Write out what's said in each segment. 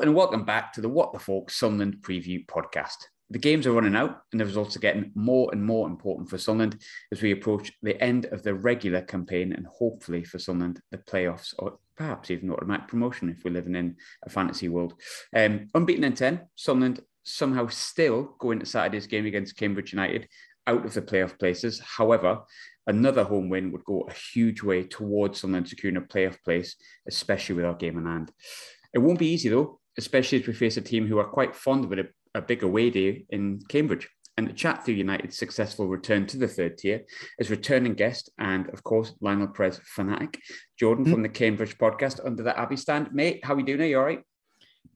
And welcome back to the What the Folk Sunderland Preview Podcast. The games are running out and the results are getting more and more important for Sunderland as we approach the end of the regular campaign and hopefully for Sunderland, the playoffs or perhaps even automatic promotion if we're living in a fantasy world. Um, unbeaten in 10, Sunderland somehow still going to Saturday's game against Cambridge United out of the playoff places. However, another home win would go a huge way towards Sunderland securing a playoff place, especially with our game in hand. It won't be easy though, especially as we face a team who are quite fond of a, a big away day in Cambridge. And to chat through United's successful return to the third tier is returning guest and, of course, Lionel Perez fanatic, Jordan mm from the Cambridge podcast under the Abbey stand. Mate, how are you doing? Are you all right?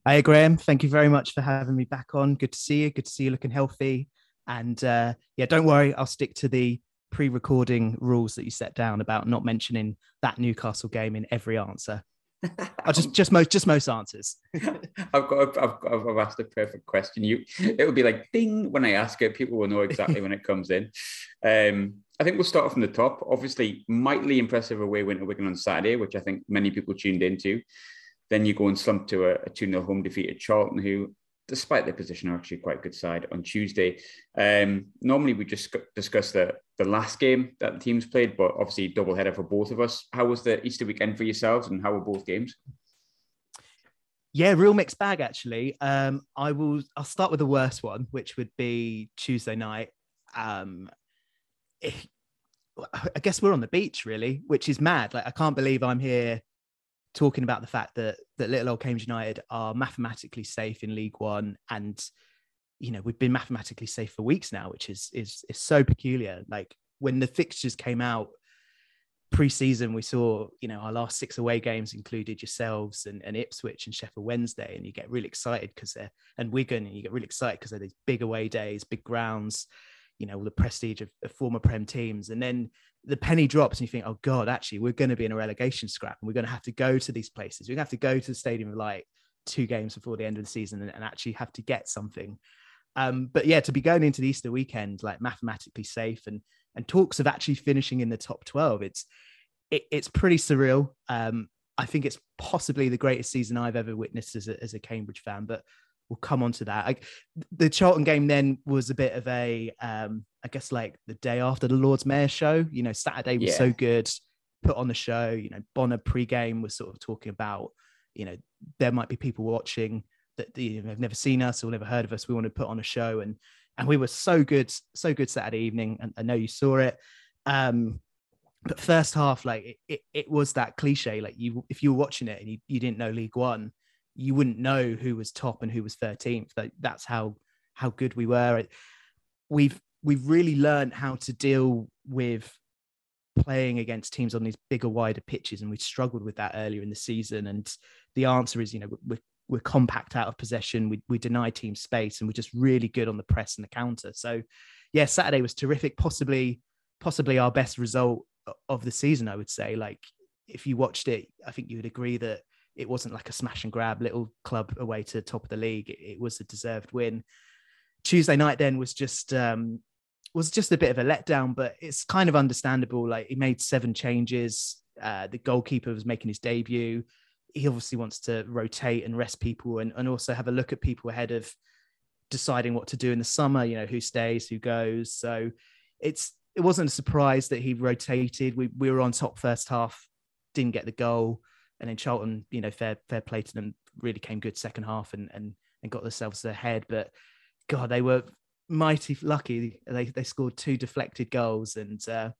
Hi, Graham. Thank you very much for having me back on. Good to see you. Good to see you looking healthy. And uh, yeah, don't worry, I'll stick to the pre-recording rules that you set down about not mentioning that Newcastle game in every answer. Just just most just most answers. I've got I've, I've, I've asked a perfect question. You it will be like ding when I ask it. People will know exactly when it comes in. Um, I think we'll start from the top. Obviously, mightily impressive away win to Wigan on Saturday, which I think many people tuned into. Then you go and slump to a, a 2 0 home defeat at Charlton, who despite their position, are actually quite good side on Tuesday. Um, normally, we just discuss the the last game that the teams played, but obviously double header for both of us. How was the Easter weekend for yourselves, and how were both games? Yeah, real mixed bag actually. Um, I will. I'll start with the worst one, which would be Tuesday night. Um, if, I guess we're on the beach, really, which is mad. Like I can't believe I'm here talking about the fact that that little old Cambridge United are mathematically safe in League One, and you know we've been mathematically safe for weeks now, which is is is so peculiar. Like when the fixtures came out pre-season, we saw you know our last six away games included yourselves and, and Ipswich and Sheffield Wednesday, and you get really excited because they're and Wigan, and you get really excited because they're these big away days, big grounds you know all the prestige of, of, former prem teams and then the penny drops and you think, oh God, actually, we're going to be in a relegation scrap and we're going to have to go to these places. We're going to have to go to the Stadium of Light two games before the end of the season and, and actually have to get something. Um, but yeah, to be going into the Easter weekend, like mathematically safe and and talks of actually finishing in the top 12, it's it, it's pretty surreal. Um, I think it's possibly the greatest season I've ever witnessed as a, as a Cambridge fan, but we'll come on to that. I, the Charlton game then was a bit of a, um, I guess like the day after the Lord's Mayor show. You know, Saturday was yeah. so good, put on the show. You know, Bonner pre-game was sort of talking about, you know, there might be people watching that you know, have never seen us or never heard of us. We want to put on a show, and and we were so good, so good Saturday evening. And I know you saw it. Um, but first half, like it, it, it was that cliche. Like you, if you were watching it and you, you didn't know League One, you wouldn't know who was top and who was 13th. That, that's how how good we were. We've we've really learned how to deal with playing against teams on these bigger, wider pitches, and we struggled with that earlier in the season. And the answer is, you know, we're we're compact out of possession. We we deny team space, and we're just really good on the press and the counter. So, yeah, Saturday was terrific. Possibly possibly our best result of the season, I would say. Like if you watched it, I think you would agree that it wasn't like a smash and grab little club away to top of the league. It, it was a deserved win. Tuesday night then was just um, was just a bit of a letdown, but it's kind of understandable. Like he made seven changes. Uh, the goalkeeper was making his debut. He obviously wants to rotate and rest people and, and also have a look at people ahead of deciding what to do in the summer, you know, who stays, who goes. So it's it wasn't a surprise that he rotated. We we were on top first half, didn't get the goal and then Charlton, you know, fair fair play to them, really came good second half and and and got themselves ahead. But God, they were mighty lucky. They they scored two deflected goals, and uh,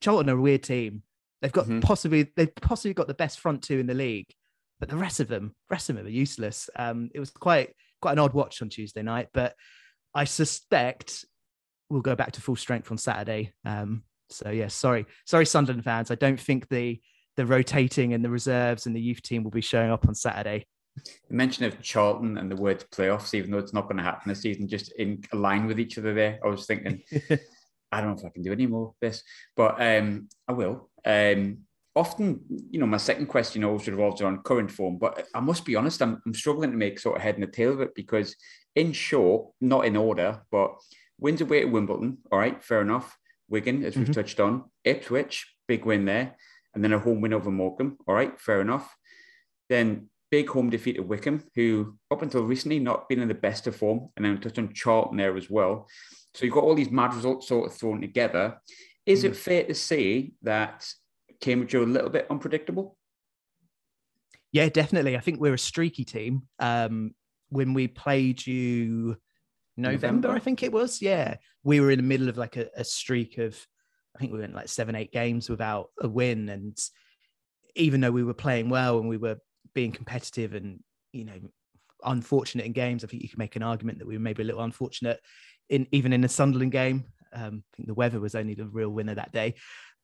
Charlton are a weird team. They've got mm-hmm. possibly they've possibly got the best front two in the league, but the rest of them, rest of them are useless. Um, it was quite quite an odd watch on Tuesday night, but I suspect we'll go back to full strength on Saturday. Um, so yeah, sorry, sorry, Sunderland fans. I don't think the the rotating and the reserves and the youth team will be showing up on Saturday. The mention of Charlton and the word playoffs, even though it's not going to happen this season, just in line with each other there. I was thinking, I don't know if I can do any more of this, but um, I will. Um, often, you know, my second question always revolves around current form, but I must be honest, I'm, I'm struggling to make sort of head and the tail of it because, in short, not in order, but wins away at Wimbledon, all right, fair enough. Wigan, as we've mm-hmm. touched on, Ipswich, big win there and then a home win over Morecambe. All right, fair enough. Then big home defeat at Wycombe, who up until recently not been in the best of form, and then touched on Charlton there as well. So you've got all these mad results sort of thrown together. Is mm. it fair to say that Cambridge are a little bit unpredictable? Yeah, definitely. I think we're a streaky team. Um, when we played you November, November, I think it was. Yeah, we were in the middle of like a, a streak of, I think we went like seven, eight games without a win, and even though we were playing well and we were being competitive and you know unfortunate in games, I think you can make an argument that we were maybe a little unfortunate in even in the Sunderland game. Um, I think the weather was only the real winner that day.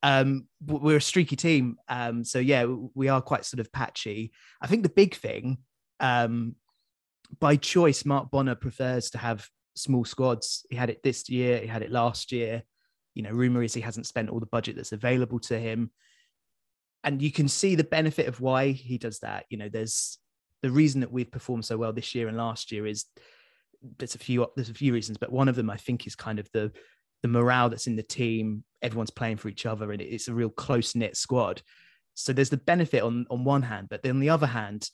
Um, we're a streaky team, um, so yeah, we are quite sort of patchy. I think the big thing, um, by choice, Mark Bonner prefers to have small squads. He had it this year, he had it last year. You know, rumor is he hasn't spent all the budget that's available to him. And you can see the benefit of why he does that. You know, there's the reason that we've performed so well this year and last year is there's a few there's a few reasons, but one of them I think is kind of the the morale that's in the team. Everyone's playing for each other, and it's a real close knit squad. So there's the benefit on on one hand, but then on the other hand,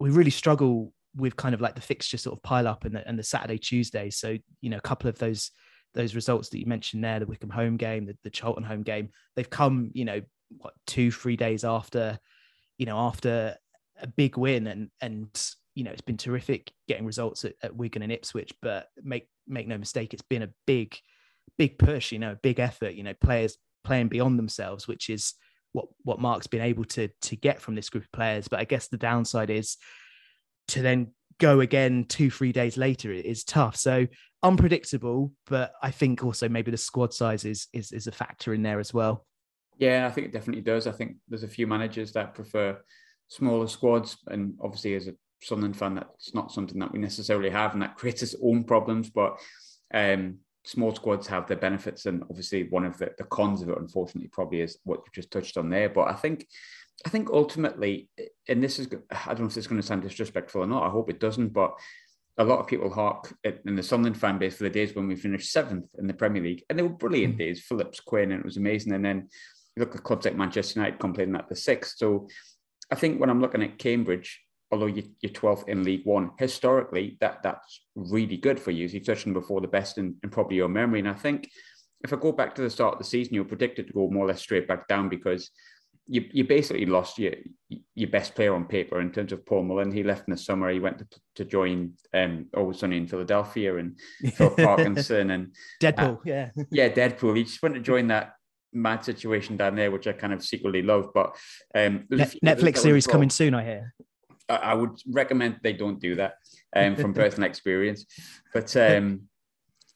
we really struggle with kind of like the fixture sort of pile up and the, and the Saturday Tuesday. So you know, a couple of those those results that you mentioned there, the Wycombe home game, the, the home game, they've come you know what two three days after you know after a big win and and you know it's been terrific getting results at, at Wigan and Ipswich, but make make no mistake, it's been a big big push, you know, a big effort, you know, players playing beyond themselves, which is what what Mark's been able to to get from this group of players. But I guess the downside is to then go again two three days later is tough. So unpredictable, but I think also maybe the squad size is is, is a factor in there as well. Yeah, I think it definitely does. I think there's a few managers that prefer smaller squads, and obviously as a Sunderland fan, that's not something that we necessarily have, and that creates its own problems. But um, small squads have their benefits, and obviously one of the, the cons of it, unfortunately, probably is what you just touched on there. But I think, I think ultimately, and this is, I don't know if it's going to sound disrespectful or not. I hope it doesn't, but a lot of people hark in the Sunderland fan base for the days when we finished seventh in the Premier League, and they were brilliant mm. days. Phillips, Quinn, and it was amazing. And then you look at clubs like Manchester United complaining at the sixth. So I think when I'm looking at Cambridge, although you, are 12th in League One, historically, that that's really good for you. So you touched on before the best in, in, probably your memory. And I think if I go back to the start of the season, you're predicted to go more or less straight back down because you, you basically lost your your best player on paper in terms of Paul Mullin. He left in the summer. He went to, to join um, Always Sunny in Philadelphia and Phil Parkinson and Deadpool. Uh, yeah, yeah, Deadpool. He just went to join that mad situation down there, which I kind of secretly love. But um, Netflix series coming soon, I hear. I would recommend they don't do that um, from personal experience. But um,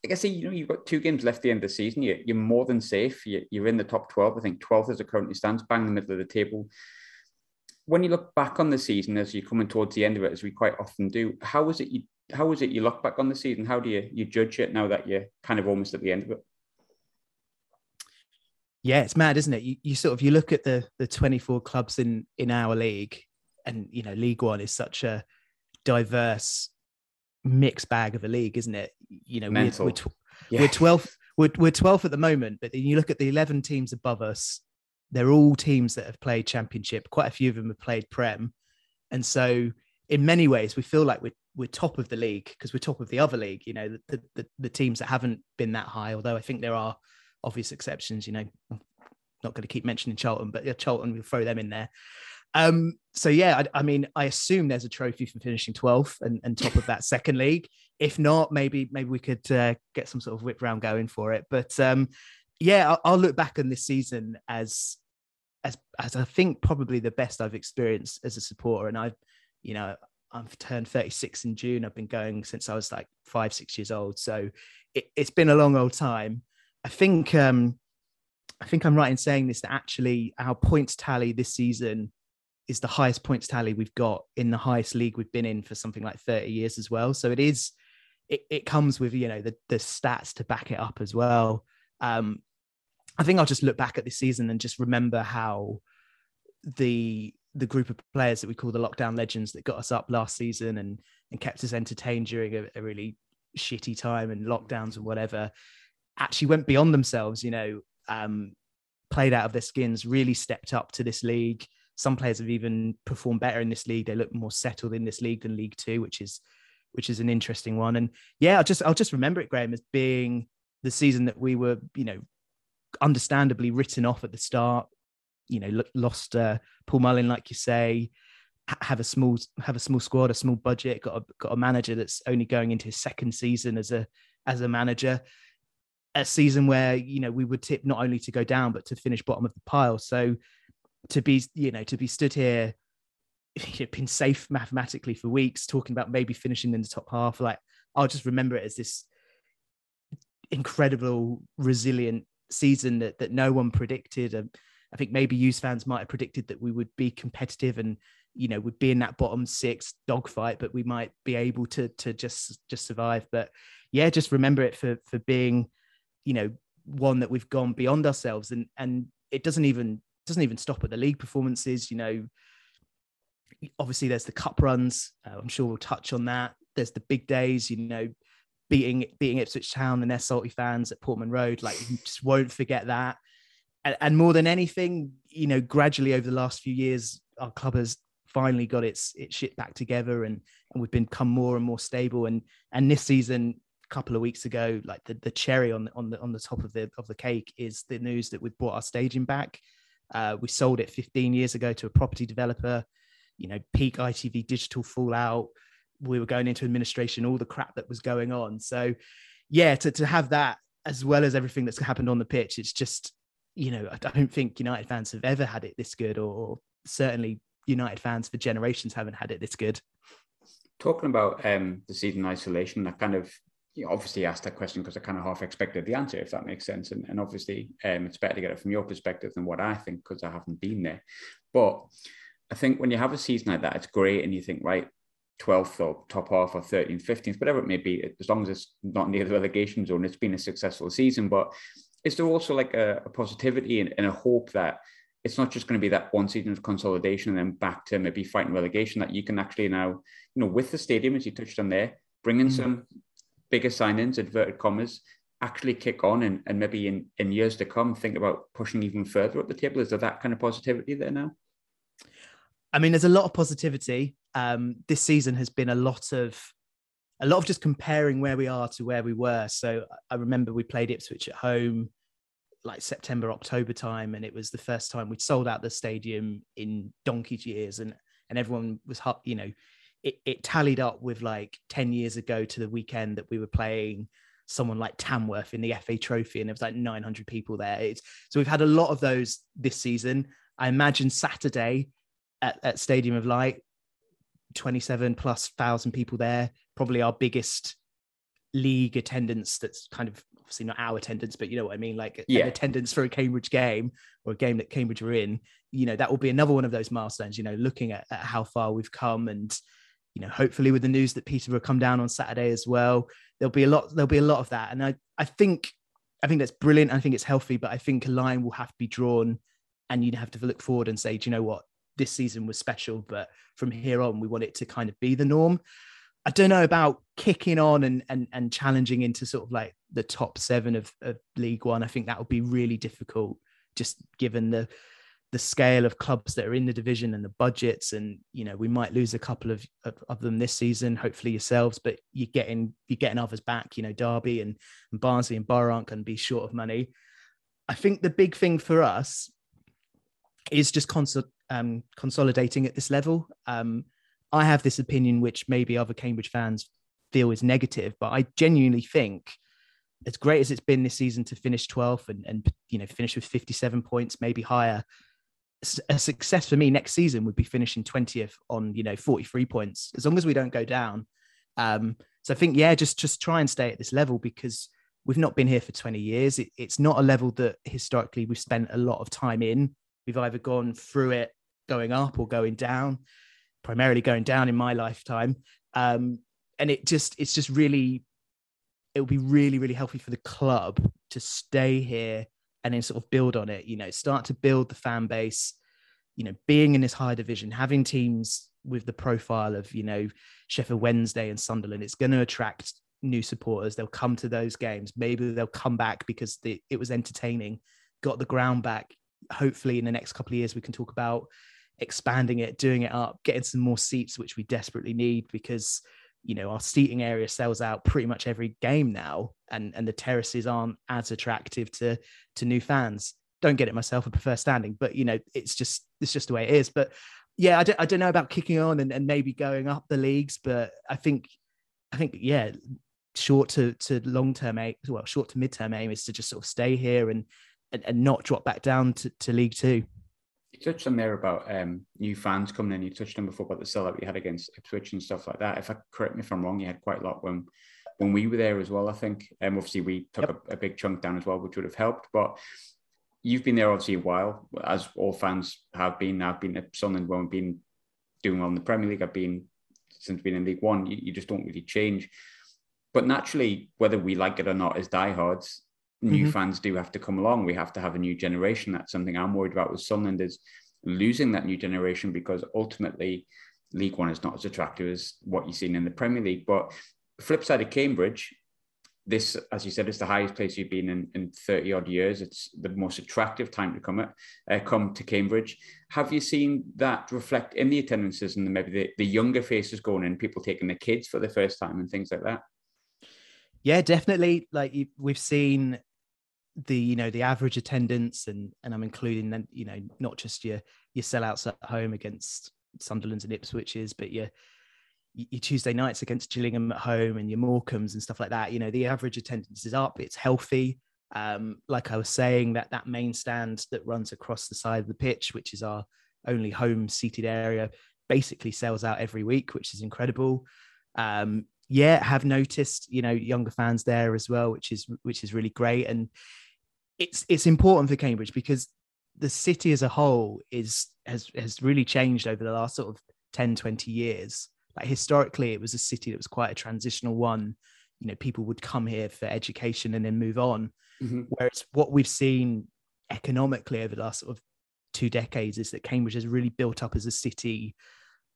like I say, you know, you've got two games left at the end of the season. You're, you're more than safe. You're, you're in the top 12. I think 12th as it currently stands, bang in the middle of the table. When you look back on the season as you're coming towards the end of it, as we quite often do, how was it you how was it you look back on the season? How do you you judge it now that you're kind of almost at the end of it? Yeah, it's mad, isn't it? You, you sort of you look at the the 24 clubs in in our league and you know, League One is such a diverse mixed bag of a league, isn't it? You know, Mental. we're, we're, tw- yeah. we're 12th, we're, we're 12th at the moment, but then you look at the 11 teams above us, they're all teams that have played championship. Quite a few of them have played Prem. And so in many ways, we feel like we're, we're top of the league because we're top of the other league, you know, the, the, the teams that haven't been that high, although I think there are obvious exceptions, you know, I'm not going to keep mentioning Charlton, but yeah, Charlton, we'll throw them in there. Um, so yeah, I, I, mean, I assume there's a trophy for finishing 12th and, and top of that second league. If not, maybe maybe we could uh, get some sort of whip round going for it. But um, yeah, I'll, I'll, look back on this season as as as I think probably the best I've experienced as a supporter. And I've, you know, I've turned 36 in June. I've been going since I was like five, six years old. So it, has been a long old time. I think um, I think I'm right in saying this that actually our points tally this season is the highest points tally we've got in the highest league we've been in for something like 30 years as well. So it is, it, it comes with, you know, the, the stats to back it up as well. Um, I think I'll just look back at this season and just remember how the the group of players that we call the lockdown legends that got us up last season and and kept us entertained during a, a really shitty time and lockdowns and whatever actually went beyond themselves you know um, played out of their skins really stepped up to this league some players have even performed better in this league. They look more settled in this league than League Two, which is which is an interesting one. And yeah, I'll just I'll just remember it, Graham, as being the season that we were, you know, understandably written off at the start. You know, lost uh, Paul Mullin, like you say, have a small have a small squad, a small budget, got a got a manager that's only going into his second season as a as a manager. A season where you know we would tip not only to go down but to finish bottom of the pile. So to be you know to be stood here been safe mathematically for weeks talking about maybe finishing in the top half. Like i'll just remember it as this incredible resilient season that that no one predicted. And i think maybe use fans might have predicted that we would be competitive and you know would be in that bottom six dogfight but we might be able to to just just survive. But yeah just remember it for for being you know one that we've gone beyond ourselves. And and it doesn't even doesn't even stop at the league performances. You know, obviously there's the cup runs. Uh, I'm sure we'll touch on that. There's the big days. You know, beating beating Ipswich Town and their salty fans at Portman Road. Like you just won't forget that. And, and more than anything, you know, gradually over the last few years, our club has finally got its its shit back together and and we've become more and more stable and and this season a couple of weeks ago like the, the cherry on the on the on the top of the of the cake is the news that we've brought our staging back uh, we sold it 15 years ago to a property developer. You know, peak ITV digital fallout. We were going into administration, all the crap that was going on. So, yeah, to, to have that as well as everything that's happened on the pitch, it's just, you know, I don't think United fans have ever had it this good, or, certainly United fans for generations haven't had it this good. Talking about um, the season isolation, that kind of you obviously asked that question because I kind of half expected the answer, if that makes sense. And, and obviously, um, it's better to get it from your perspective than what I think because I haven't been there. But I think when you have a season like that, it's great, and you think, right, 12th or top half or 13th, 15th, whatever it may be, as long as it's not near the relegation zone, it's been a successful season. But is there also like a, a positivity and, and a hope that it's not just going to be that one season of consolidation and then back to maybe fighting relegation that you can actually now, you know, with the stadium, as you touched on there, bring in mm. some bigger signings, inverted commas, actually kick on and, and maybe in, in years to come think about pushing even further up the table? Is there that kind of positivity there now? I mean, there's a lot of positivity. Um, this season has been a lot of a lot of just comparing where we are to where we were. So I remember we played Ipswich at home like September, October time, and it was the first time we'd sold out the stadium in donkey's years, and and everyone was you know it, it tallied up with like 10 years ago to the weekend that we were playing someone like Tamworth in the FA Trophy, and there was like 900 people there. It's, so we've had a lot of those this season. I imagine Saturday at, at Stadium of Light, 27 plus thousand people there, probably our biggest league attendance. That's kind of obviously not our attendance, but you know what I mean, like yeah. attendance for a Cambridge game or a game that Cambridge are in. You know that will be another one of those milestones. You know, looking at, at how far we've come and you know, hopefully with the news that Peter will come down on Saturday as well, there'll be a lot. There'll be a lot of that, and I I think I think that's brilliant. I think it's healthy, but I think a line will have to be drawn, and you'd have to look forward and say, do you know what, this season was special, but from here on, we want it to kind of be the norm. I don't know about kicking on and and and challenging into sort of like the top seven of, of League One. I think that would be really difficult, just given the the scale of clubs that are in the division and the budgets and you know we might lose a couple of, of, of, them this season hopefully yourselves but you're getting you're getting others back you know derby and, and barnsley and borough aren't going to be short of money. I think the big thing for us is just cons- um, consolidating at this level. Um, i have this opinion which maybe other cambridge fans feel is negative but i genuinely think as great as it's been this season to finish 12th and, and you know finish with 57 points maybe higher a success for me next season would be finishing 20th on you know 43 points as long as we don't go down. Um so i think yeah just just try and stay at this level because we've not been here for 20 years. It, it's not a level that historically we've spent a lot of time in. We've either gone through it going up or going down primarily going down in my lifetime. Um and it just it's just really it will be really really healthy for the club to stay here and then sort of build on it, you know, start to build the fan base, you know, being in this higher division, having teams with the profile of, you know, Sheffield Wednesday and Sunderland, it's going to attract new supporters. They'll come to those games. Maybe they'll come back because the, it was entertaining, got the ground back. Hopefully, in the next couple of years, we can talk about expanding it, doing it up, getting some more seats, which we desperately need because you know our seating area sells out pretty much every game now, and and the terraces aren't as attractive to to new fans. Don't get it myself. I prefer standing, but you know it's just it's just the way it is. But yeah, I don't, I don't know about kicking on and, and maybe going up the leagues, but I think I think yeah, short to to long term aim, well, short to mid term aim is to just sort of stay here and and, and not drop back down to, to League Two. You touched on there about um, new fans coming in. You touched on before about the sellout you had against Ipswich and stuff like that. If I correct me if I'm wrong, you had quite a lot when when we were there as well. I think, and um, obviously we took yep. a, a, big chunk down as well, which would have helped. But you've been there obviously a while, as all fans have been. I've been at Sunderland when we've been doing well in the Premier League. I've been since being in League One. You, you just don't really change. But naturally, whether we like it or not, as diehards, new mm-hmm. fans do have to come along. We have to have a new generation. That's something I'm worried about with Sunderland is losing that new generation because ultimately League One is not as attractive as what you've seen in the Premier League. But flip side of Cambridge, this, as you said, is the highest place you've been in, in 30 odd years. It's the most attractive time to come at, uh, come to Cambridge. Have you seen that reflect in the attendances and maybe the, the younger faces going in, people taking their kids for the first time and things like that? Yeah, definitely. Like we've seen the you know the average attendance and and I'm including then you know not just your your sellouts at home against Sunderland's and Ipswiches, but your your Tuesday nights against Gillingham at home and your Morecambes and stuff like that. You know the average attendance is up. It's healthy. Um, like I was saying, that that main stand that runs across the side of the pitch, which is our only home seated area, basically sells out every week, which is incredible. Um, yeah, have noticed you know younger fans there as well, which is which is really great. And it's it's important for Cambridge because the city as a whole is has has really changed over the last sort of 10 20 years like historically it was a city that was quite a transitional one you know people would come here for education and then move on mm-hmm. whereas what we've seen economically over the last sort of two decades is that cambridge has really built up as a city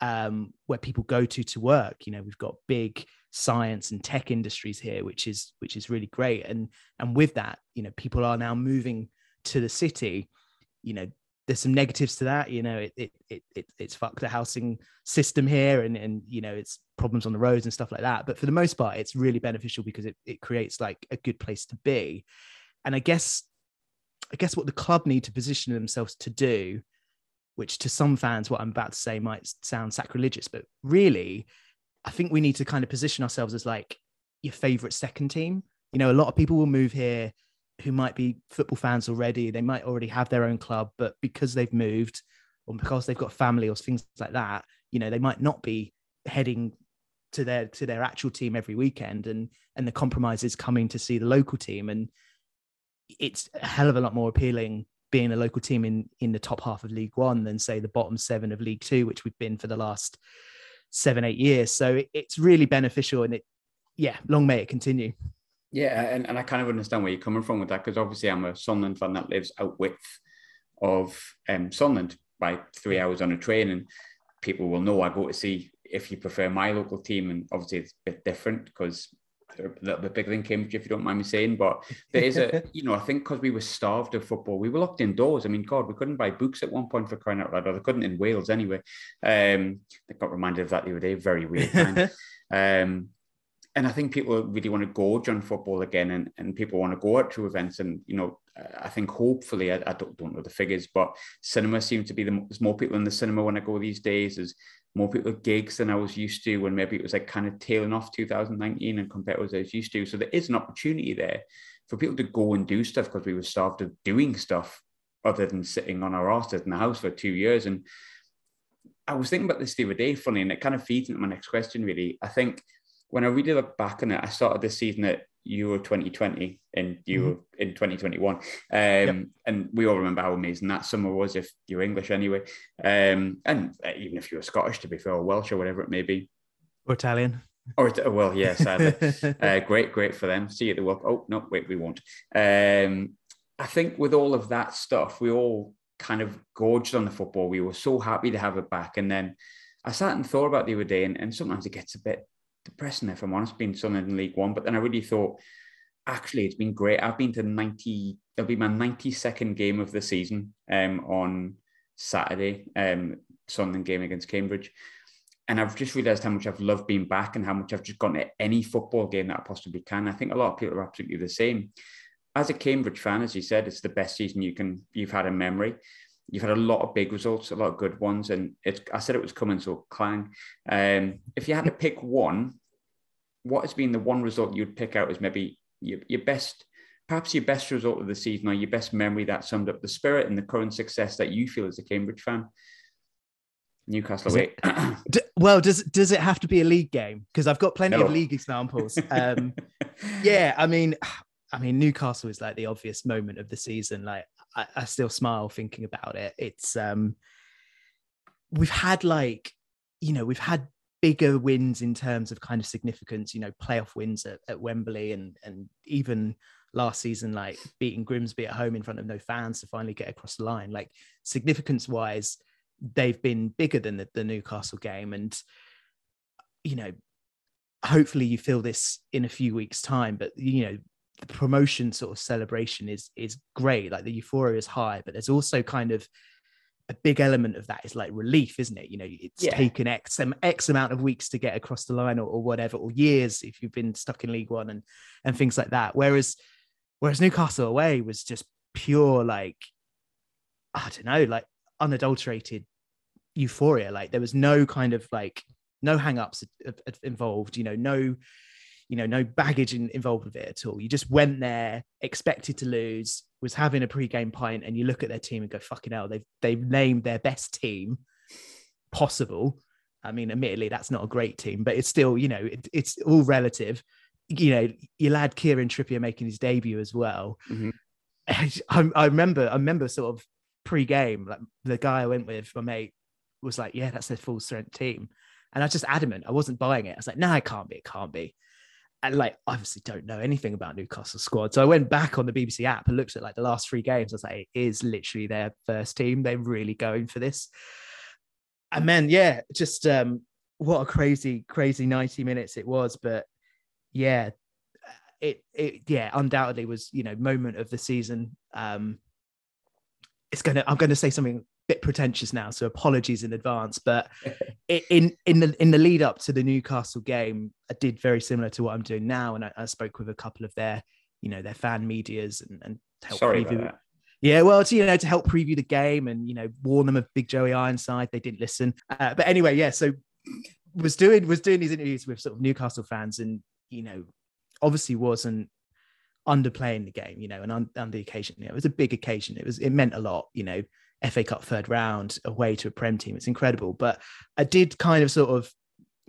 um, where people go to to work you know we've got big science and tech industries here which is which is really great. And and with that you know people are now moving to the city. You know there's some negatives to that. You know it it, it, it it's fucked the housing system here and and you know it's problems on the roads and stuff like that. But for the most part it's really beneficial because it, it creates like a good place to be. And i guess i guess what the club need to position themselves to do which to some fans what i'm about to say might sound sacrilegious but really I think we need to kind of position ourselves as like your favorite second team. You know, a lot of people will move here who might be football fans already. They might already have their own club, but because they've moved or because they've got family or things like that, you know, they might not be heading to their to their actual team every weekend and and the compromise is coming to see the local team and it's a hell of a lot more appealing being a local team in in the top half of league one than say the bottom seven of league two which we've been for the last seven, eight years. So it, it's really beneficial and it, yeah, long may it continue. Yeah, and, and I kind of understand where you're coming from with that because obviously I'm a Sunderland fan that lives out width of um, Sunderland by three hours on a train, and people will know I go to see if you prefer my local team, and obviously it's a bit different because they're a little bit bigger than Cambridge, if you don't mind me saying. But there is a, you know, I think because we were starved of football, we were locked indoors. I mean, God, we couldn't buy books at one point for crying out loud, or they couldn't in Wales anyway. Um, I got reminded of that the other day. Very weird time. um, and I think people really want to go on football again, and, and people want to go out to events. And you know, I think hopefully, I, I don't, don't know the figures, but cinema seems to be the there's more people in the cinema when I go these days. There's more people at gigs than I was used to when maybe it was like kind of tailing off 2019 and compared to as I was used to. So there is an opportunity there for people to go and do stuff because we were starved of doing stuff other than sitting on our asses in the house for two years. And I was thinking about this the other day, funny, and it kind of feeds into my next question, really. I think when I really look back on it, I started this season at Euro 2020 and you mm-hmm. in 2021. Um, yep. And we all remember how amazing that summer was if you're English anyway. Um, and uh, even if you were Scottish, to be fair, or Welsh or whatever it may be. Or Italian. Or, well, yes, uh, great, great for them. See you at the World Oh, no, wait, we won't. Um, I think with all of that stuff, we all kind of gorged on the football. We were so happy to have it back. And then I sat and thought about the other day, and, and sometimes it gets a bit depressing, if I'm honest, being Sunderland in League One. But then I really thought, actually, it's been great. I've been to 90, it'll be my 92nd game of the season um, on Saturday, um, Sunderland game against Cambridge. And I've just realised how much I've loved being back and how much I've just gone to any football game that I possibly can. I think a lot of people are absolutely the same. As a Cambridge fan, as you said, it's the best season you can you've had in memory. You've had a lot of big results, a lot of good ones, and it's, I said it was coming, so clang. Um, if you had to pick one, what has been the one result you'd pick out as maybe your, your best, perhaps your best result of the season or your best memory that summed up the spirit and the current success that you feel as a Cambridge fan? Newcastle away. d- well, does does it have to be a league game? Because I've got plenty no. of league examples. Um, yeah, I mean, I mean, Newcastle is like the obvious moment of the season. Like, I, I still smile thinking about it. It's um, we've had like, you know, we've had bigger wins in terms of kind of significance. You know, playoff wins at, at Wembley, and and even last season, like beating Grimsby at home in front of no fans to finally get across the line. Like significance wise they've been bigger than the, the Newcastle game. And, you know, hopefully you feel this in a few weeks' time, but, you know, the promotion sort of celebration is is great. Like the euphoria is high, but there's also kind of a big element of that is like relief, isn't it? You know, it's yeah. taken X X amount of weeks to get across the line or, or, whatever, or years if you've been stuck in League One and and things like that. Whereas whereas Newcastle away was just pure like I don't know, like unadulterated euphoria. Like there was no kind of like no hang-ups involved, you know, no, you know, no baggage in, involved with it at all. You just went there, expected to lose, was having a pre-game pint, and you look at their team and go, fucking hell, they've they've named their best team possible. I mean, admittedly, that's not a great team, but it's still, you know, it, it's all relative. You know, your lad Kieran Trippier making his debut as well. Mm-hmm. I, I remember, I remember sort of pre-game, like the guy I went with, my mate, was like, yeah, that's their full strength team. And I was just adamant. I wasn't buying it. I was like, no, nah, it can't be. It can't be. Like, obviously don't know anything about Newcastle squad. So I went back on the BBC app and looked at like the last three games. I was like, it is literally their first team. They're really going for this. And then, yeah, just um, what a crazy, crazy 90 minutes it was. But yeah, it, it, yeah, undoubtedly was, you know, moment of the season. Um, it's to, I'm to say something bit pretentious now, so apologies in advance. But in in the in the lead up to the Newcastle game, I did very similar to what I'm doing now, and I, I spoke with a couple of their you know their fan medias and, and help Sorry preview. Yeah, well, to, you know, to help preview the game and you know warn them of Big Joey Ironside, they didn't listen. Uh, but anyway, yeah, so was doing was doing these interviews with sort of Newcastle fans, and you know, obviously wasn't underplaying the game, you know, and on, on the occasion, you know, it was a big occasion. It was it meant a lot, you know. FA Cup third round away to a Prem team. It's incredible. But I did kind of sort of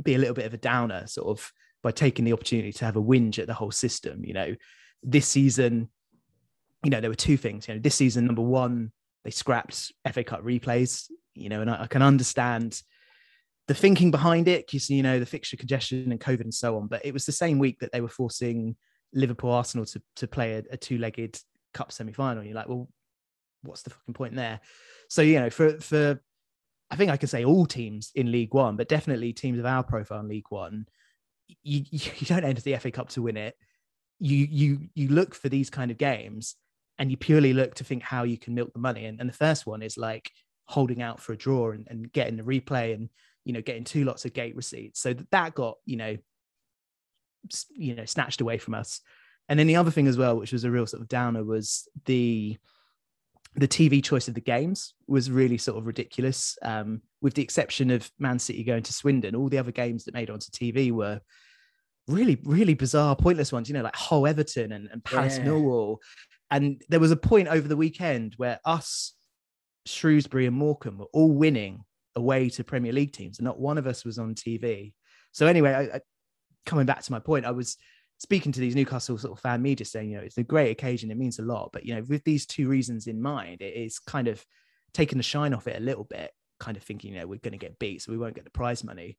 be a little bit of a downer, sort of by taking the opportunity to have a whinge at the whole system. You know, this season, you know, there were two things. You know, this season, number one, they scrapped FA Cup replays. You know, and I, I can understand the thinking behind it because you know the fixture congestion and COVID and so on. But it was the same week that they were forcing Liverpool Arsenal to to play a, a two legged cup semi final. You're like, well, what's the fucking point there? So you know, for for I think I can say all teams in League One, but definitely teams of our profile in League One, you you don't enter the FA Cup to win it. You you you look for these kind of games, and you purely look to think how you can milk the money. And, and the first one is like holding out for a draw and, and getting the replay and you know getting two lots of gate receipts. So that, that got you know you know snatched away from us. And then the other thing as well, which was a real sort of downer, was the the TV choice of the games was really sort of ridiculous. Um, with the exception of Man City going to Swindon, all the other games that made onto TV were really, really bizarre, pointless ones. You know, like Hull Everton and, and Palace yeah. Millwall. And there was a point over the weekend where us, Shrewsbury and Morecambe were all winning away to Premier League teams, and not one of us was on TV. So anyway, I, I, coming back to my point, I was speaking to these Newcastle sort of fan media saying, you know, it's a great occasion, it means a lot. But, you know, with these two reasons in mind, it is kind of taking the shine off it a little bit, kind of thinking, you know, we're going to get beat, so we won't get the prize money.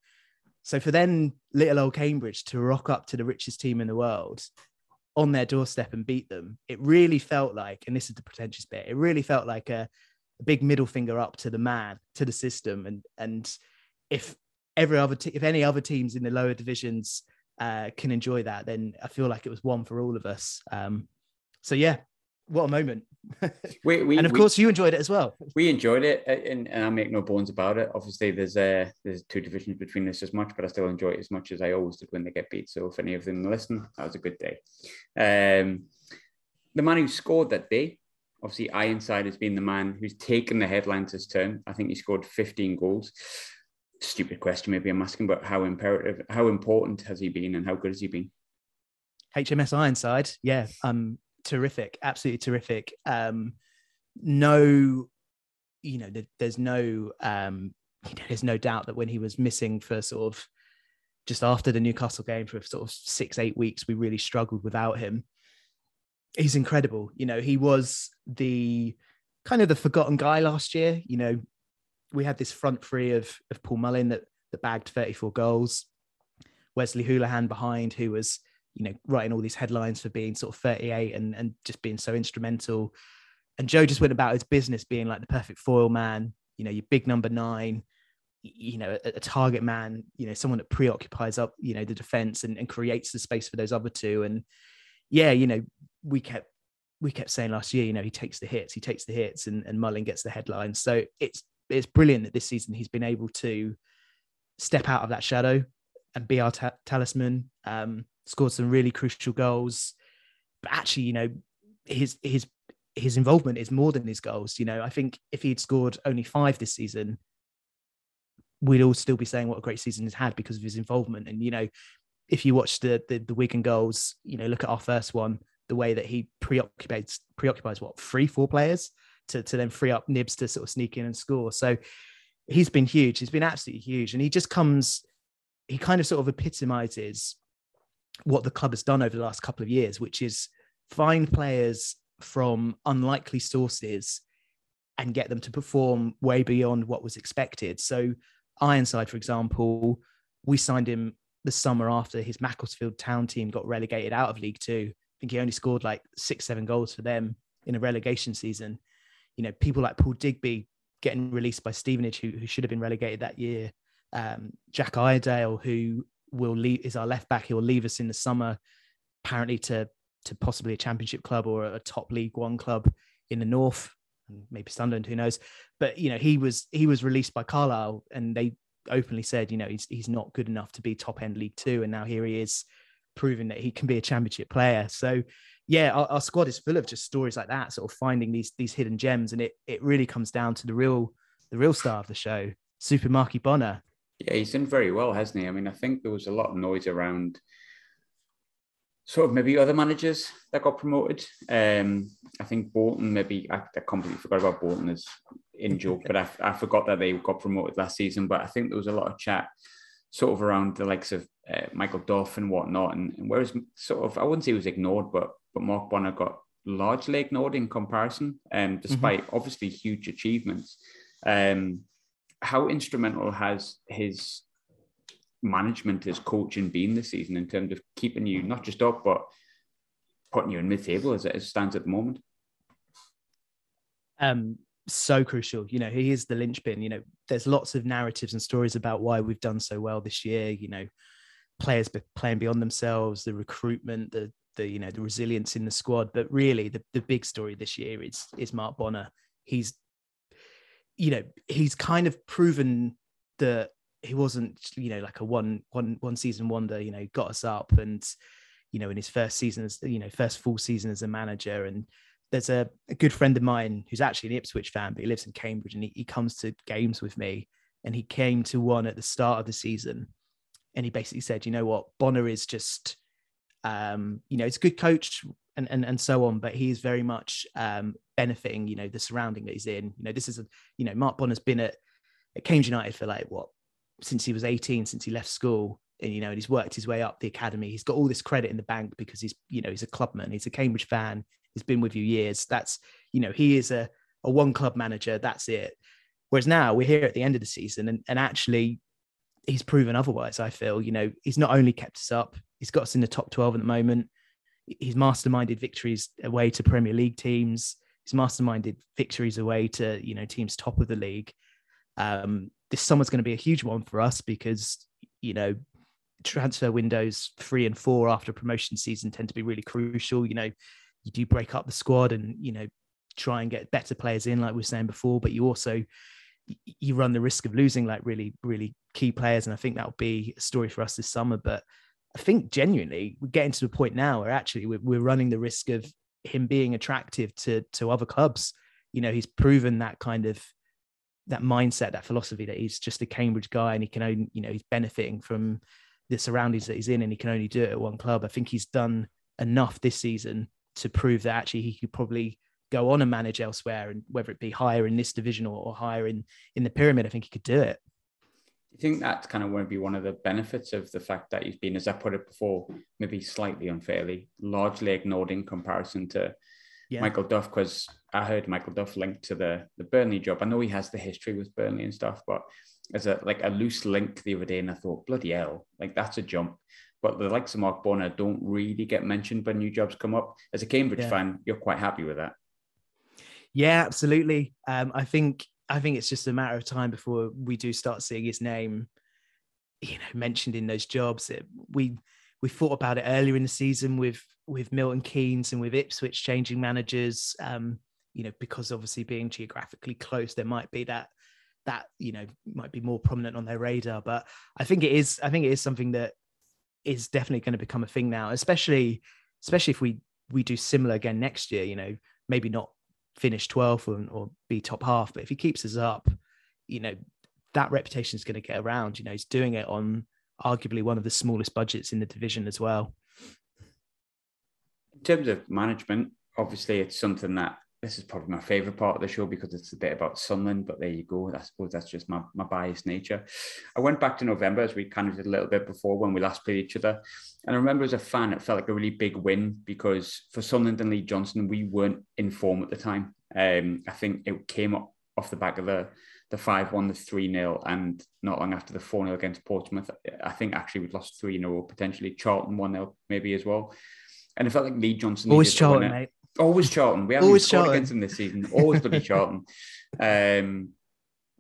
So for then little old Cambridge to rock up to the richest team in the world on their doorstep and beat them, it really felt like, and this is the pretentious bit, it really felt like a, a big middle finger up to the man, to the system. And and if every other if any other teams in the lower divisions uh, can enjoy that, then I feel like it was one for all of us. Um, so yeah, what a moment. We, we, and of we- course, you enjoyed it as well. we enjoyed it, uh, and, and I make no bones about it. Obviously, there's uh, there's two divisions between us as much, but I still enjoy it as much as I always did when they get beat. So if any of them listen, that was a good day. Um, the man who scored that day, obviously Ironside has been the man who's taken the headlines this term. I think he scored 15 goals. Stupid question, maybe I'm asking, but how imperative, how important has he been, and how good has he been? HMS Ironside, yeah, um, terrific, absolutely terrific. Um, no, you know, there- there's no, um, you know, there's no doubt that when he was missing for sort of just after the Newcastle game for sort of six, eight weeks, we really struggled without him. He's incredible. You know, he was the kind of the forgotten guy last year. You know, we had this front three of of Paul Mullin that that bagged 34 goals. Wesley Hoolahan behind, who was you know writing all these headlines for being sort of 38 and and just being so instrumental. And Joe just went about his business being like the perfect foil man. You know, your big number nine. You know, a, a target man. You know, someone that preoccupies up. You know, the defense and, and creates the space for those other two. And yeah, you know, we kept we kept saying last year, you know, he takes the hits, he takes the hits, and, and Mullin gets the headlines. So it's it's brilliant that this season he's been able to step out of that shadow and be our ta- talisman. Um, scored some really crucial goals, but actually, you know, his his his involvement is more than his goals. You know, I think if he'd scored only five this season, we'd all still be saying what a great season he's had because of his involvement. And you know, if you watch the the, the Wigan goals, you know, look at our first one, the way that he preoccupies preoccupies what three, four players to to then free up Nibs to sort of sneak in and score. So he's been huge. He's been absolutely huge, and he just comes. He kind of sort of epitomizes what the club has done over the last couple of years, which is find players from unlikely sources and get them to perform way beyond what was expected. So Ironside, for example, we signed him the summer after his Macclesfield Town team got relegated out of League Two. I think he only scored like six, seven goals for them in a relegation season. You know, people like Paul Digby getting released by Stevenage, who, who should have been relegated that year. Um, Jack Iredale, who will leave, is our left back. He will leave us in the summer, apparently to to possibly a championship club or a top League One club in the north, and maybe Sunderland, who knows. But you know, he was he was released by Carlisle, and they openly said, you know, he's he's not good enough to be top end League Two, and now here he is, proving that he can be a championship player. So. Yeah, our, our squad is full of just stories like that, sort of finding these these hidden gems, and it it really comes down to the real the real star of the show, Super Marky Bonner. Yeah, he's done very well, hasn't he? I mean, I think there was a lot of noise around sort of maybe other managers that got promoted. Um, I think Bolton, maybe I, I completely forgot about Bolton as in joke, but I, I forgot that they got promoted last season. But I think there was a lot of chat sort of around the likes of uh, Michael Duff and whatnot. And, and whereas sort of, I wouldn't say he was ignored, but but Mark Bonner got largely ignored in comparison, um, despite obviously huge achievements. Um, how instrumental has his management, his coaching been this season in terms of keeping you not just up, but putting you in mid table as it stands at the moment? um so crucial you know he is the linchpin you know there's lots of narratives and stories about why we've done so well this year you know players be- playing beyond themselves the recruitment the the you know the resilience in the squad but really the, the big story this year is is mark bonner he's you know he's kind of proven that he wasn't you know like a one one one season wonder you know got us up and you know in his first season as you know first full season as a manager and there's a, a good friend of mine who's actually an Ipswich fan, but he lives in Cambridge and he, he comes to games with me. And he came to one at the start of the season. And he basically said, you know what, Bonner is just, um, you know, it's a good coach and, and, and so on, but he is very much um, benefiting, you know, the surrounding that he's in. You know, this is a, you know, Mark Bonner's been at, at Cambridge United for like what, since he was 18, since he left school. And, you know, and he's worked his way up the academy. He's got all this credit in the bank because he's, you know, he's a clubman. He's a Cambridge fan he's been with you years. That's, you know, he is a, a one club manager. That's it. Whereas now we're here at the end of the season and, and actually he's proven otherwise. I feel, you know, he's not only kept us up, he's got us in the top 12 at the moment. He's masterminded victories away to Premier League teams. He's masterminded victories away to, you know, teams top of the league. Um, this summer's going to be a huge one for us because, you know, transfer windows three and four after promotion season tend to be really crucial. You know, you do break up the squad and you know try and get better players in, like we were saying before, but you also you run the risk of losing like really really key players, and I think that will be a story for us this summer. But I think genuinely we're getting to the point now where actually we're, we're running the risk of him being attractive to to other clubs. You know, he's proven that kind of that mindset, that philosophy that he's just a Cambridge guy and he can only, you know, he's benefiting from the surroundings that he's in and he can only do it at one club. I think he's done enough this season to prove that actually he could probably go on and manage elsewhere and whether it be higher in this division or, or higher in in the pyramid, I think he could do it. I think that's kind of going to be one of the benefits of the fact that he's been, as I put it before, maybe slightly unfairly, largely ignored in comparison to yeah. Michael Duff, because I heard Michael Duff linked to the the Burnley job. I know he has the history with Burnley and stuff, but as a like a loose link the other day, and I thought, bloody hell, like that's a jump. But the likes of Mark Bonner don't really get mentioned when new jobs come up. As a Cambridge yeah. fan, you're quite happy with that. Yeah, absolutely. Um, I think I think it's just a matter of time before we do start seeing his name, you know, mentioned in those jobs. It, we we thought about it earlier in the season with with Milton Keynes and with Ipswich changing managers. Um, you know, because obviously being geographically close, there might be that that you know might be more prominent on their radar. But I think it is. I think it is something that is definitely going to become a thing now, especially especially if we we do similar again next year. You know, maybe not finish 12th or, or be top half, but if he keeps us up, you know, that reputation is going to get around. You know, he's doing it on arguably one of the smallest budgets in the division as well. In terms of management, obviously it's something that this is probably my favorite part of the show because it's a bit about Sunderland, but there you go. I suppose that's just my, my biased nature. I went back to November as we kind of did a little bit before when we last played each other. And I remember as a fan, it felt like a really big win because for Sunderland and Lee Johnson, we weren't in form at the time. Um, I think it came up off the back of the the 5 1, the 3 0, and not long after the 4 0 against Portsmouth. I think actually we'd lost 3 0, potentially Charlton 1 0, maybe as well. And it felt like Lee Johnson. Always Charlton, mate. Always Charlton. We haven't Always scored Charlton. against them this season. Always bloody Charlton. Um,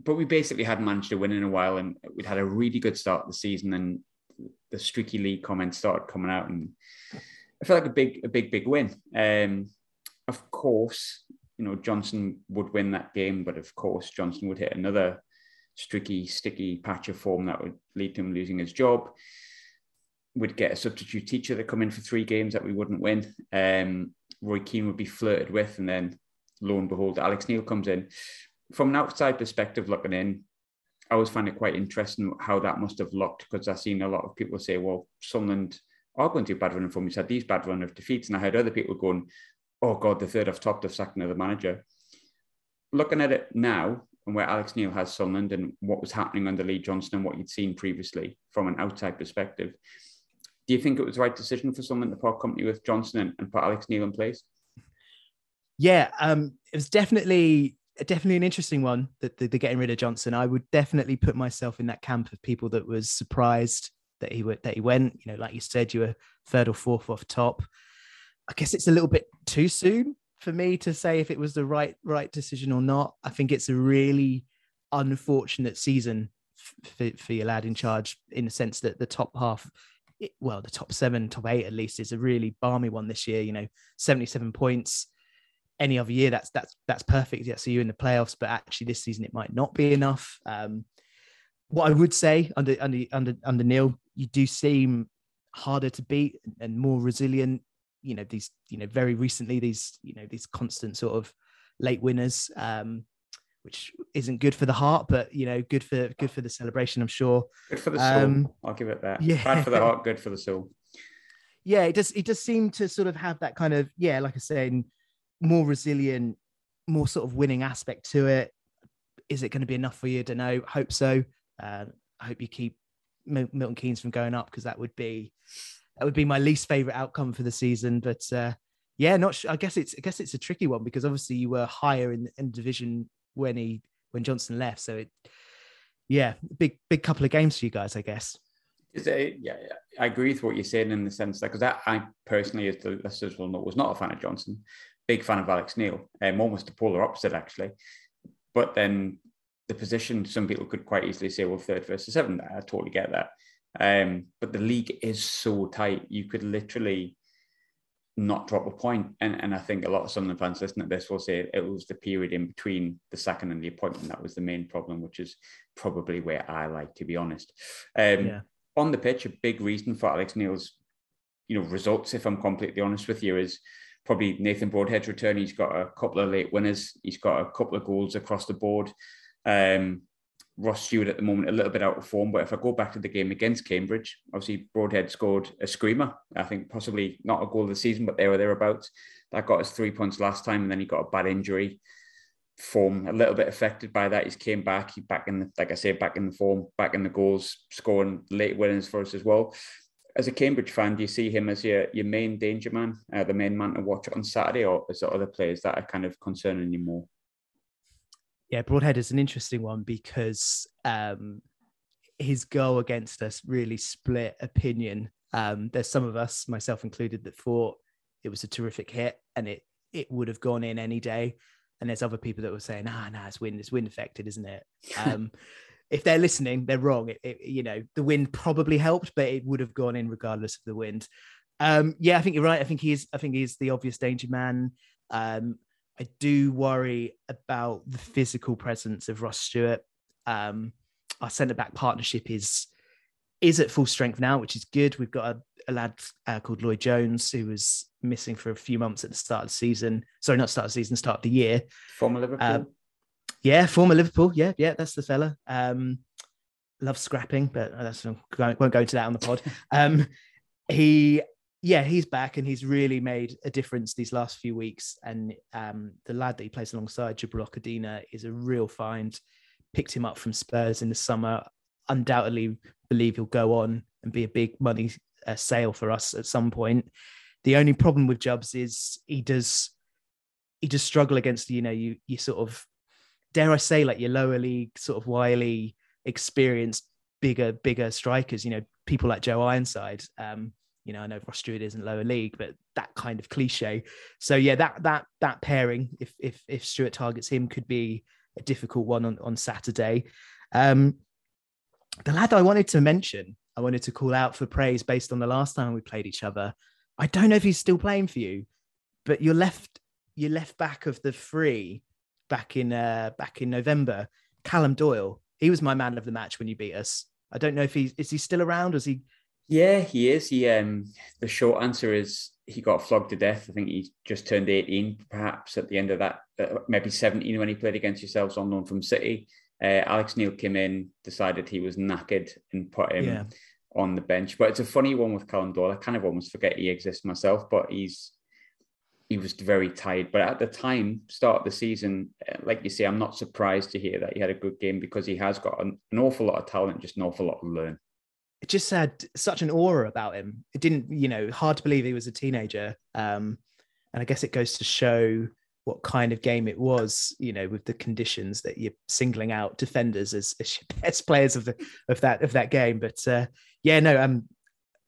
but we basically hadn't managed to win in a while, and we'd had a really good start of the season, and the streaky league comments started coming out, and I felt like a big, a big, big win. Um, of course, you know Johnson would win that game, but of course Johnson would hit another streaky, sticky patch of form that would lead to him losing his job. Would get a substitute teacher that come in for three games that we wouldn't win. Um, Roy Keane would be flirted with, and then lo and behold, Alex Neil comes in. From an outside perspective, looking in, I always find it quite interesting how that must have looked because I've seen a lot of people say, "Well, Sunderland are going to bad running form. He's had these bad run of defeats," and I heard other people going, "Oh God, the third off top of sacking of the manager." Looking at it now and where Alex Neil has Sunderland and what was happening under Lee Johnson and what you'd seen previously from an outside perspective, do you think it was the right decision for someone to part company with Johnson and, and put Alex Neil in place? Yeah, um, it was definitely definitely an interesting one that the, the, getting rid of Johnson. I would definitely put myself in that camp of people that was surprised that he went that he went. You know, like you said, you were third or fourth off top. I guess it's a little bit too soon for me to say if it was the right right decision or not. I think it's a really unfortunate season for your lad in charge in the sense that the top half well, the top seven, top eight at least is a really balmy one this year. You know, 77 points. Any other year, that's that's that's perfect. Yeah, so you in the playoffs, but actually this season it might not be enough. Um, what I would say under under under under Neil, you do seem harder to beat and more resilient. You know, these you know very recently these you know these constant sort of late winners. Um, which isn't good for the heart, but you know, good for good for the celebration. I'm sure. Good for the soul. Um, I'll give it that. Yeah. Bad for the heart, good for the soul. Yeah, it does. It does seem to sort of have that kind of yeah, like I said, more resilient, more sort of winning aspect to it. Is it going to be enough for you? I don't know. Hope so. Uh, I hope you keep Milton Keynes from going up because that would be that would be my least favorite outcome for the season. But uh, yeah, not. Sure. I guess it's I guess it's a tricky one because obviously you were higher in in division when he when Johnson left. So it, yeah, big big couple of games for you guys, I guess. A, yeah, I agree with what you're saying in the sense that because I, personally, as the listeners will know, was not a fan of Johnson, big fan of Alex Neil, um, almost the polar opposite actually. But then the position, some people could quite easily say, well, third versus seventh. I totally get that. Um, but the league is so tight. You could literally not drop a point. And and I think a lot of Sunderland fans listening to this will say it was the period in between the second and the appointment that was the main problem, which is probably where I like to be honest. Um, yeah. On the pitch, a big reason for Alex Neil's you know results, if I'm completely honest with you, is probably Nathan Broadhead's return. He's got a couple of late winners. He's got a couple of goals across the board. Um, Ross Stewart at the moment a little bit out of form, but if I go back to the game against Cambridge, obviously Broadhead scored a screamer. I think possibly not a goal of the season, but there or thereabouts. That got us three points last time, and then he got a bad injury. Form a little bit affected by that. He's came back. He back in the like I say, back in the form, back in the goals, scoring late winners for us as well. As a Cambridge fan, do you see him as your your main danger man, uh, the main man to watch on Saturday, or is there other players that are kind of concerning you more? Yeah, Broadhead is an interesting one because um, his goal against us really split opinion. Um, there's some of us, myself included, that thought it was a terrific hit and it it would have gone in any day. And there's other people that were saying, "Ah, nah, it's wind, it's wind affected, isn't it?" Um, if they're listening, they're wrong. It, it, you know, the wind probably helped, but it would have gone in regardless of the wind. Um, yeah, I think you're right. I think he's, I think he's the obvious danger man. Um, I do worry about the physical presence of Ross Stewart. Um, our centre back partnership is is at full strength now, which is good. We've got a, a lad uh, called Lloyd Jones who was missing for a few months at the start of the season. Sorry, not start of the season, start of the year. Former Liverpool. Um, yeah, former Liverpool. Yeah, yeah, that's the fella. Um, loves scrapping, but that's won't go into that on the pod. Um, he yeah, he's back and he's really made a difference these last few weeks. And um, the lad that he plays alongside, Jubril Okedina, is a real find. Picked him up from Spurs in the summer. Undoubtedly, believe he'll go on and be a big money uh, sale for us at some point. The only problem with Jubs is he does he does struggle against you know you you sort of dare I say like your lower league sort of wily experienced bigger bigger strikers. You know people like Joe Ironside. Um, you know, I know Ross Stewart isn't lower league, but that kind of cliche. So yeah, that that that pairing, if if if Stewart targets him, could be a difficult one on on Saturday. Um, the lad I wanted to mention, I wanted to call out for praise based on the last time we played each other. I don't know if he's still playing for you, but you're left you left back of the free back in uh back in November. Callum Doyle, he was my man of the match when you beat us. I don't know if he is he still around. Or is he yeah, he is. He um the short answer is he got flogged to death. I think he just turned 18, perhaps at the end of that, uh, maybe 17 when he played against yourselves on loan from City. Uh, Alex Neil came in, decided he was knackered and put him yeah. on the bench. But it's a funny one with Callum Doyle. I kind of almost forget he exists myself, but he's he was very tired. But at the time, start of the season, uh, like you say, I'm not surprised to hear that he had a good game because he has got an, an awful lot of talent, just an awful lot to learn it just had such an aura about him. It didn't, you know, hard to believe he was a teenager. Um, and I guess it goes to show what kind of game it was, you know, with the conditions that you're singling out defenders as, as best players of the of that of that game. But uh, yeah, no, um,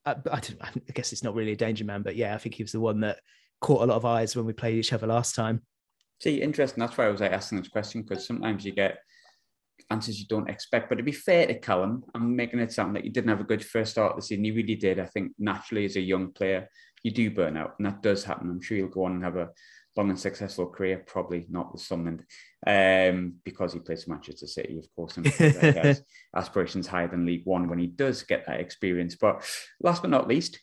I, I, I guess it's not really a danger man, but yeah, I think he was the one that caught a lot of eyes when we played each other last time. See, interesting. That's why I was like, asking this question because sometimes you get answers you don't expect. But to be fair to Callum, I'm making it sound like he didn't have a good first start of the season. He really did. I think naturally, as a young player, you do burn out, and that does happen. I'm sure he'll go on and have a long and successful career. Probably not with Sunderland, um, because he plays for Manchester City, of course, and has aspirations higher than League One when he does get that experience. But last but not least,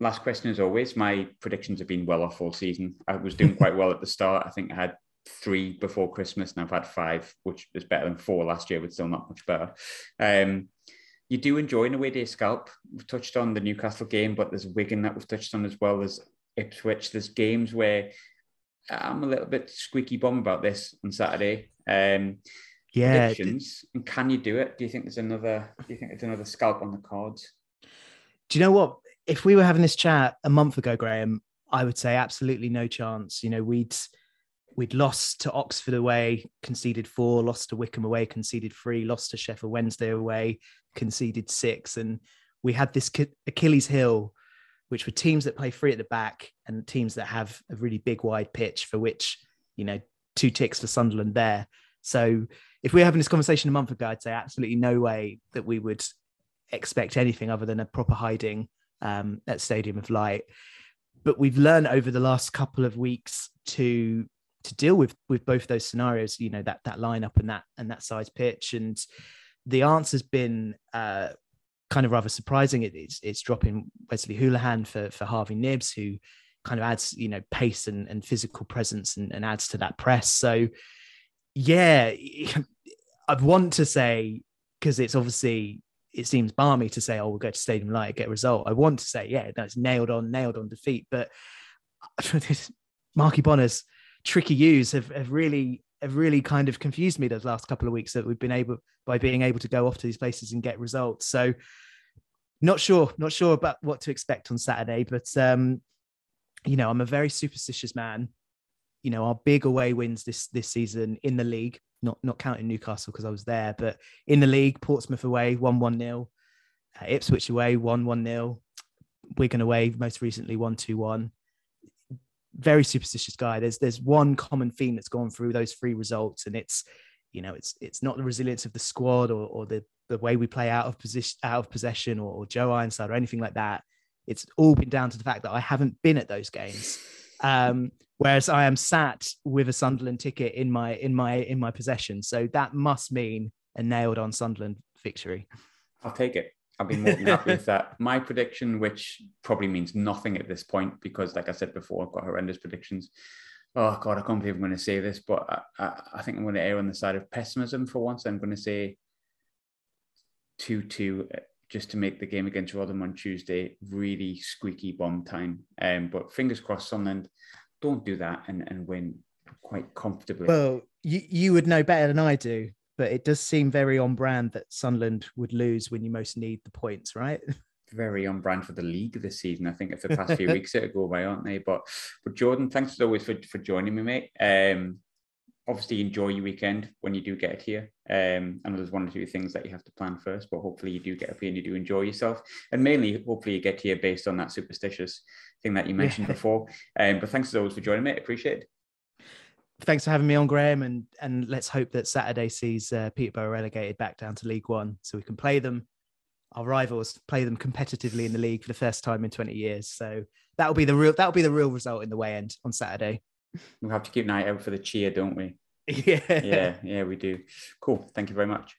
last question as always. My predictions have been well off all season. I was doing quite well at the start. I think I had three before Christmas, and I've had five, which is better than four last year, but still not much better. Um, you do enjoy an away day scalp. We've touched on the Newcastle game, but there's Wigan that we've touched on as well as Ipswich. There's games where I'm a little bit squeaky bum about this on Saturday. Um, yeah, and can you do it? Do you think there's another? Do you think there's another scalp on the cards? Do you know what? If we were having this chat a month ago, Graham, I would say absolutely no chance. You know, we'd we'd lost to Oxford away, conceded four, lost to Wycombe away, conceded three, lost to Sheffield Wednesday away, conceded six. And we had this Achilles heel, which were teams that play free at the back and teams that have a really big wide pitch for which, you know, two ticks for Sunderland there. So if we were having this conversation a month ago, I'd say absolutely no way that we would expect anything other than a proper hiding um, at Stadium of Light but we've learned over the last couple of weeks to to deal with with both those scenarios. You know that that lineup and that and that size pitch, and the answer's been uh, kind of rather surprising. It, it's it's dropping Wesley Hoolahan for for Harvey Knibbs, who kind of adds you know pace and, and physical presence and, and adds to that press. So yeah, I'd want to say because it's obviously it seems balmy to say, oh, we'll go to Stadium Light, get a result. I want to say, yeah, that's nailed on, nailed on defeat. But Marky Bonner's tricky use have, have really have really kind of confused me those last couple of weeks that we've been able by being able to go off to these places and get results. So not sure, not sure about what to expect on Saturday, but um, you know, I'm a very superstitious man. You know, our big away wins this this season in the league, not not counting Newcastle because I was there, but in the league, Portsmouth away, one one nil, uh, Ipswich away, one one nil, Wigan away, most recently one two one. Very superstitious guy. There's there's one common theme that's gone through those three results, and it's you know it's it's not the resilience of the squad or, or the the way we play out of position out of possession or, or Joe Ironside or anything like that. It's all been down to the fact that I haven't been at those games. Um, whereas I am sat with a Sunderland ticket in my in my in my possession. So that must mean a nailed on Sunderland victory. I'll take it. I'll be more than happy with that. My prediction, which probably means nothing at this point, because like I said before, I've got horrendous predictions. Oh God, I can't believe I'm going to say this, but I, I, I think I'm going to err on the side of pessimism for once. I'm going to say two-two just to make the game against Rotherham on Tuesday really squeaky bomb time. Um, but fingers crossed, Sunderland don't do that and, and win quite comfortably. Well, you, you would know better than I do, but it does seem very on brand that Sunderland would lose when you most need the points, right? Very on brand for the league this season. I think if the past few weeks it'll go away, aren't they? But but Jordan, thanks as always for, for joining me, mate. Um, obviously enjoy your weekend when you do get here. Um, I know there's one or two things that you have to plan first, but hopefully you do get up here and you do enjoy yourself. And mainly, hopefully you get here based on that superstitious thing that you mentioned yeah. before. Um, but thanks as always for joining me. Appreciate it. Thanks for having me on, Graham, and and let's hope that Saturday sees uh, Peterborough relegated back down to League One, so we can play them, our rivals, play them competitively in the league for the first time in 20 years. So that'll be the real that'll be the real result in the way end on Saturday. We'll have to keep an eye out for the cheer, don't we? Yeah. Yeah, yeah, we do. Cool. Thank you very much.